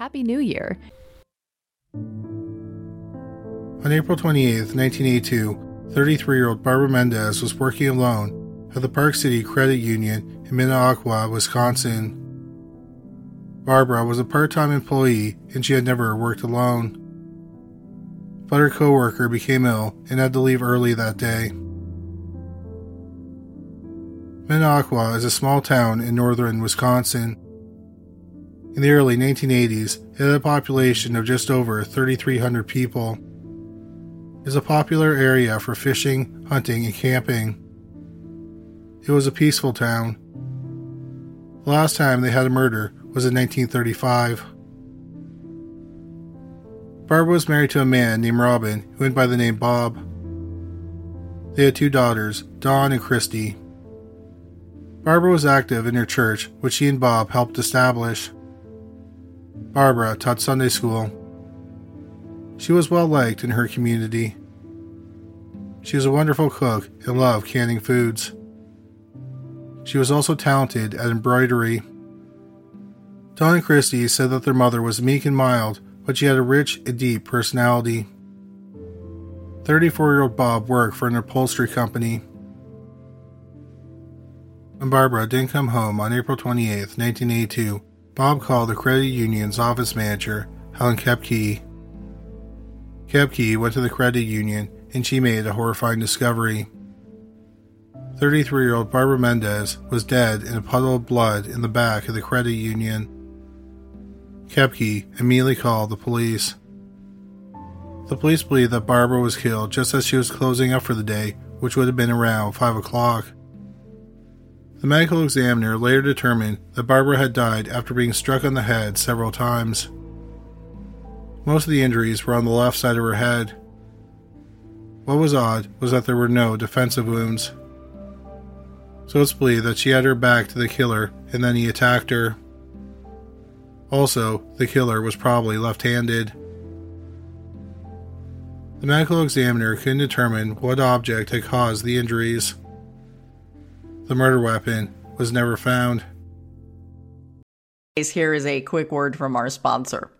Happy New Year. On April 28, 1982, 33 year old Barbara Mendez was working alone at the Park City Credit Union in Minocqua, Wisconsin. Barbara was a part time employee and she had never worked alone. But her coworker became ill and had to leave early that day. Minocqua is a small town in northern Wisconsin. In the early 1980s, it had a population of just over 3,300 people. It is a popular area for fishing, hunting, and camping. It was a peaceful town. The last time they had a murder was in 1935. Barbara was married to a man named Robin who went by the name Bob. They had two daughters, Dawn and Christy. Barbara was active in her church, which she and Bob helped establish. Barbara taught Sunday school. She was well liked in her community. She was a wonderful cook and loved canning foods. She was also talented at embroidery. Dawn and Christy said that their mother was meek and mild, but she had a rich and deep personality. 34 year old Bob worked for an upholstery company. When Barbara didn't come home on April 28, 1982, Bob called the credit union's office manager, Helen Kepke. Kepke went to the credit union and she made a horrifying discovery. 33 year old Barbara Mendez was dead in a puddle of blood in the back of the credit union. Kepke immediately called the police. The police believe that Barbara was killed just as she was closing up for the day, which would have been around 5 o'clock. The medical examiner later determined that Barbara had died after being struck on the head several times. Most of the injuries were on the left side of her head. What was odd was that there were no defensive wounds. So it's believed that she had her back to the killer and then he attacked her. Also, the killer was probably left handed. The medical examiner couldn't determine what object had caused the injuries. The murder weapon was never found. Here is a quick word from our sponsor.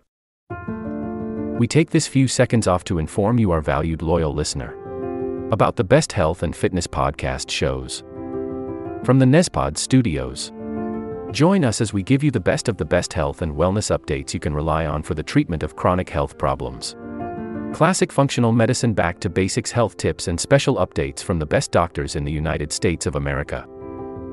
We take this few seconds off to inform you, our valued loyal listener, about the best health and fitness podcast shows from the Nezpod studios. Join us as we give you the best of the best health and wellness updates you can rely on for the treatment of chronic health problems. Classic functional medicine back to basics health tips and special updates from the best doctors in the United States of America.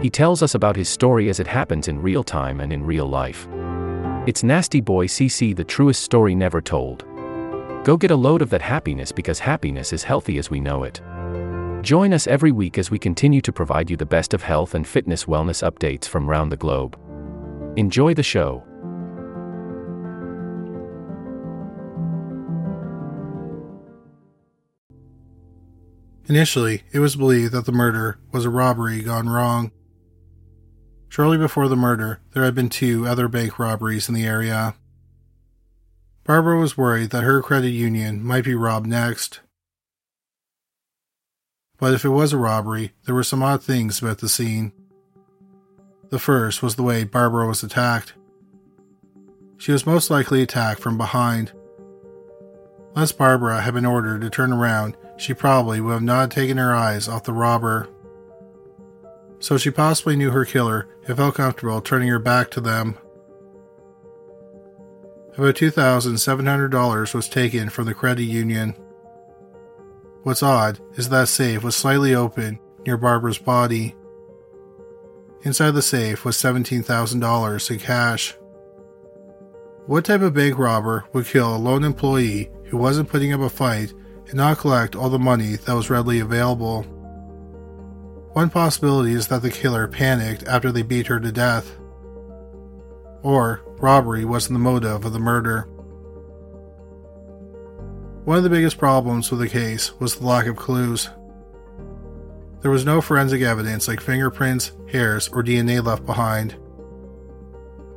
He tells us about his story as it happens in real time and in real life. It's Nasty Boy CC, the truest story never told. Go get a load of that happiness because happiness is healthy as we know it. Join us every week as we continue to provide you the best of health and fitness wellness updates from around the globe. Enjoy the show. Initially, it was believed that the murder was a robbery gone wrong. Shortly before the murder, there had been two other bank robberies in the area. Barbara was worried that her credit union might be robbed next. But if it was a robbery, there were some odd things about the scene. The first was the way Barbara was attacked. She was most likely attacked from behind. Unless Barbara had been ordered to turn around, she probably would not have not taken her eyes off the robber. So she possibly knew her killer and felt comfortable turning her back to them. About $2,700 was taken from the credit union. What's odd is that safe was slightly open near Barbara's body. Inside the safe was $17,000 in cash. What type of bank robber would kill a lone employee who wasn't putting up a fight and not collect all the money that was readily available? One possibility is that the killer panicked after they beat her to death. Or robbery wasn't the motive of the murder. One of the biggest problems with the case was the lack of clues. There was no forensic evidence like fingerprints, hairs, or DNA left behind.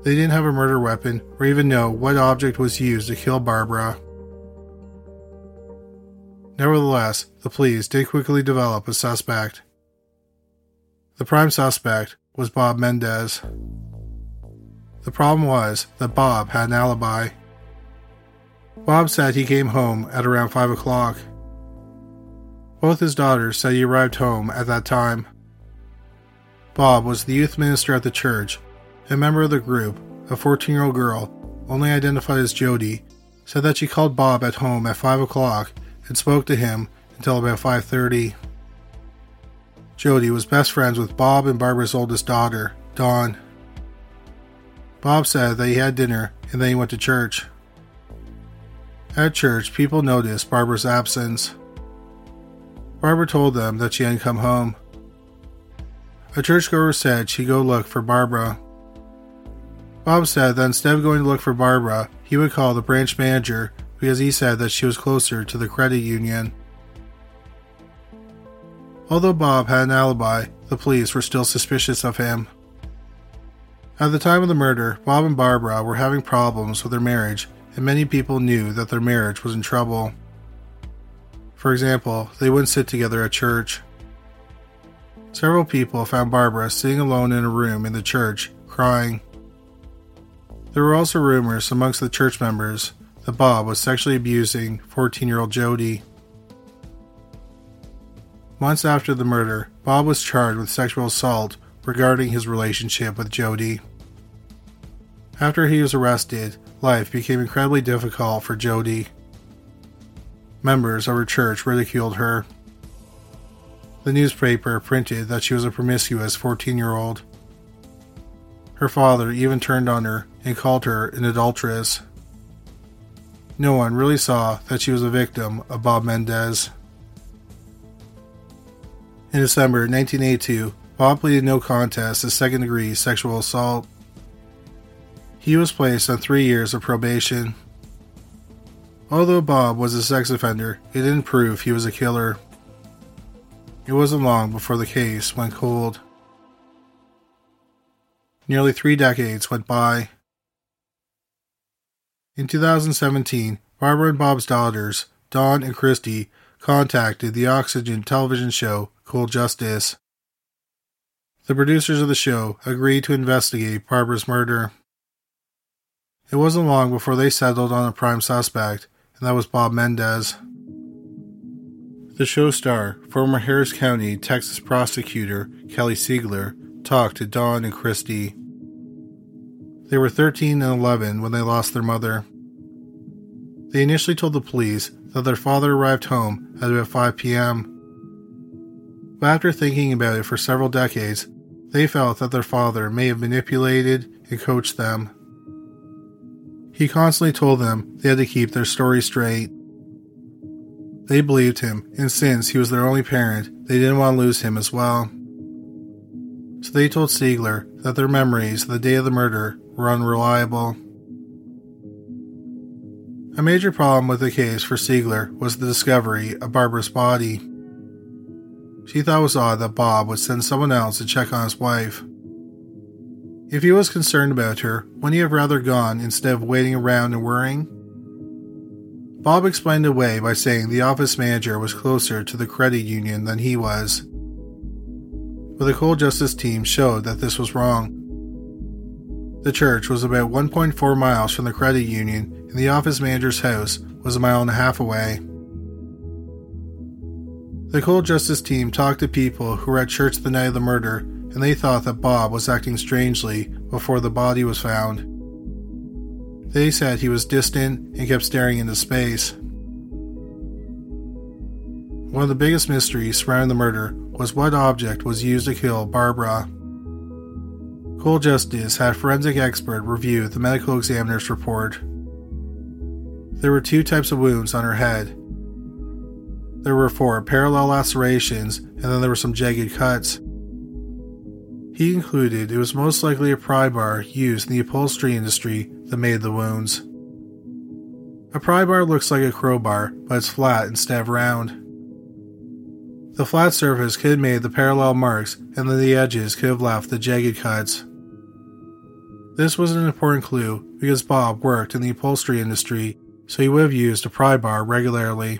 They didn't have a murder weapon or even know what object was used to kill Barbara. Nevertheless, the police did quickly develop a suspect. The prime suspect was Bob Mendez. The problem was that Bob had an alibi. Bob said he came home at around 5 o'clock. Both his daughters said he arrived home at that time. Bob was the youth minister at the church. A member of the group, a 14 year old girl, only identified as Jody, said that she called Bob at home at 5 o'clock and spoke to him until about 5:30. Jody was best friends with Bob and Barbara's oldest daughter, Dawn. Bob said that he had dinner and then he went to church. At church, people noticed Barbara's absence. Barbara told them that she hadn't come home. A churchgoer said she'd go look for Barbara. Bob said that instead of going to look for Barbara, he would call the branch manager because he said that she was closer to the credit union. Although Bob had an alibi, the police were still suspicious of him. At the time of the murder, Bob and Barbara were having problems with their marriage, and many people knew that their marriage was in trouble. For example, they wouldn't sit together at church. Several people found Barbara sitting alone in a room in the church, crying. There were also rumors amongst the church members that Bob was sexually abusing 14 year old Jody. Months after the murder, Bob was charged with sexual assault regarding his relationship with Jody. After he was arrested, life became incredibly difficult for Jody. Members of her church ridiculed her. The newspaper printed that she was a promiscuous 14 year old. Her father even turned on her and called her an adulteress. No one really saw that she was a victim of Bob Mendez. In December 1982, Bob pleaded no contest to second degree sexual assault. He was placed on three years of probation. Although Bob was a sex offender, it didn't prove he was a killer. It wasn't long before the case went cold. Nearly three decades went by. In 2017, Barbara and Bob's daughters, Dawn and Christy, contacted the Oxygen television show Cold Justice. The producers of the show agreed to investigate Barbara's murder. It wasn't long before they settled on a prime suspect, and that was Bob Mendez. The show star, former Harris County, Texas prosecutor Kelly Siegler, talked to Dawn and Christy. They were 13 and 11 when they lost their mother. They initially told the police that their father arrived home at about 5 p.m. But after thinking about it for several decades, they felt that their father may have manipulated and coached them. He constantly told them they had to keep their story straight. They believed him, and since he was their only parent, they didn't want to lose him as well. So they told Siegler that their memories of the day of the murder were unreliable. A major problem with the case for Siegler was the discovery of Barbara's body. She thought it was odd that Bob would send someone else to check on his wife. If he was concerned about her, wouldn't he have rather gone instead of waiting around and worrying? Bob explained away by saying the office manager was closer to the credit union than he was. But the cold justice team showed that this was wrong. The church was about 1.4 miles from the credit union, and the office manager's house was a mile and a half away. The cold justice team talked to people who were at church the night of the murder, and they thought that Bob was acting strangely before the body was found. They said he was distant and kept staring into space. One of the biggest mysteries surrounding the murder was what object was used to kill Barbara. Cold Justice had a forensic expert review the medical examiner's report. There were two types of wounds on her head. There were four parallel lacerations, and then there were some jagged cuts. He concluded it was most likely a pry bar used in the upholstery industry that made the wounds. A pry bar looks like a crowbar, but it's flat instead of round. The flat surface could have made the parallel marks, and then the edges could have left the jagged cuts. This was an important clue because Bob worked in the upholstery industry, so he would have used a pry bar regularly.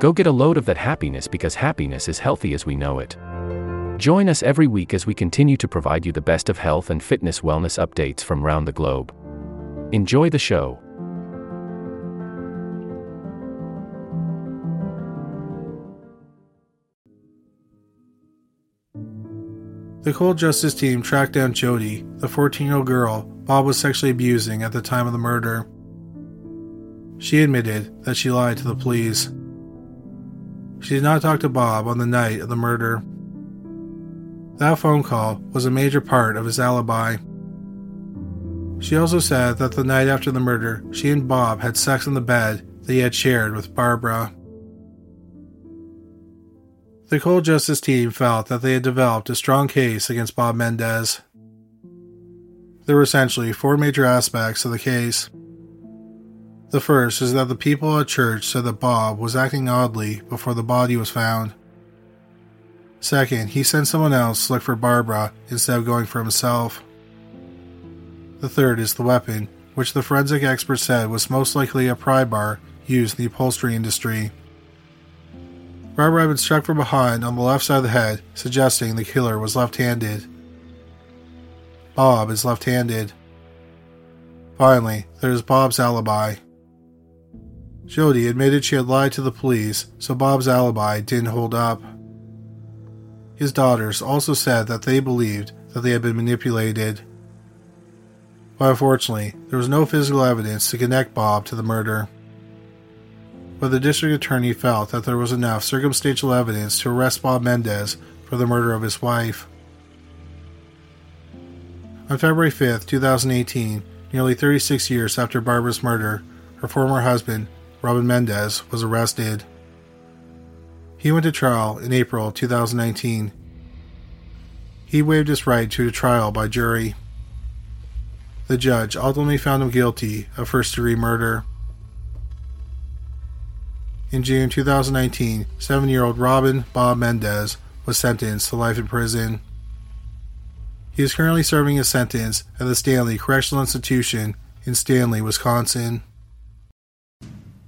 Go get a load of that happiness because happiness is healthy as we know it. Join us every week as we continue to provide you the best of health and fitness wellness updates from around the globe. Enjoy the show. The cold justice team tracked down Jody, the 14 year old girl Bob was sexually abusing at the time of the murder. She admitted that she lied to the police. She did not talk to Bob on the night of the murder. That phone call was a major part of his alibi. She also said that the night after the murder, she and Bob had sex in the bed that he had shared with Barbara. The cold justice team felt that they had developed a strong case against Bob Mendez. There were essentially four major aspects of the case. The first is that the people at church said that Bob was acting oddly before the body was found. Second, he sent someone else to look for Barbara instead of going for himself. The third is the weapon, which the forensic expert said was most likely a pry bar used in the upholstery industry. Barbara had been struck from behind on the left side of the head, suggesting the killer was left handed. Bob is left handed. Finally, there is Bob's alibi. Jody admitted she had lied to the police, so Bob's alibi didn't hold up. His daughters also said that they believed that they had been manipulated. But unfortunately, there was no physical evidence to connect Bob to the murder. But the district attorney felt that there was enough circumstantial evidence to arrest Bob Mendez for the murder of his wife. On February 5, 2018, nearly 36 years after Barbara's murder, her former husband, Robin Mendez, was arrested. He went to trial in April 2019. He waived his right to a trial by jury. The judge ultimately found him guilty of first degree murder. In June 2019, seven year old Robin Bob Mendez was sentenced to life in prison. He is currently serving his sentence at the Stanley Correctional Institution in Stanley, Wisconsin.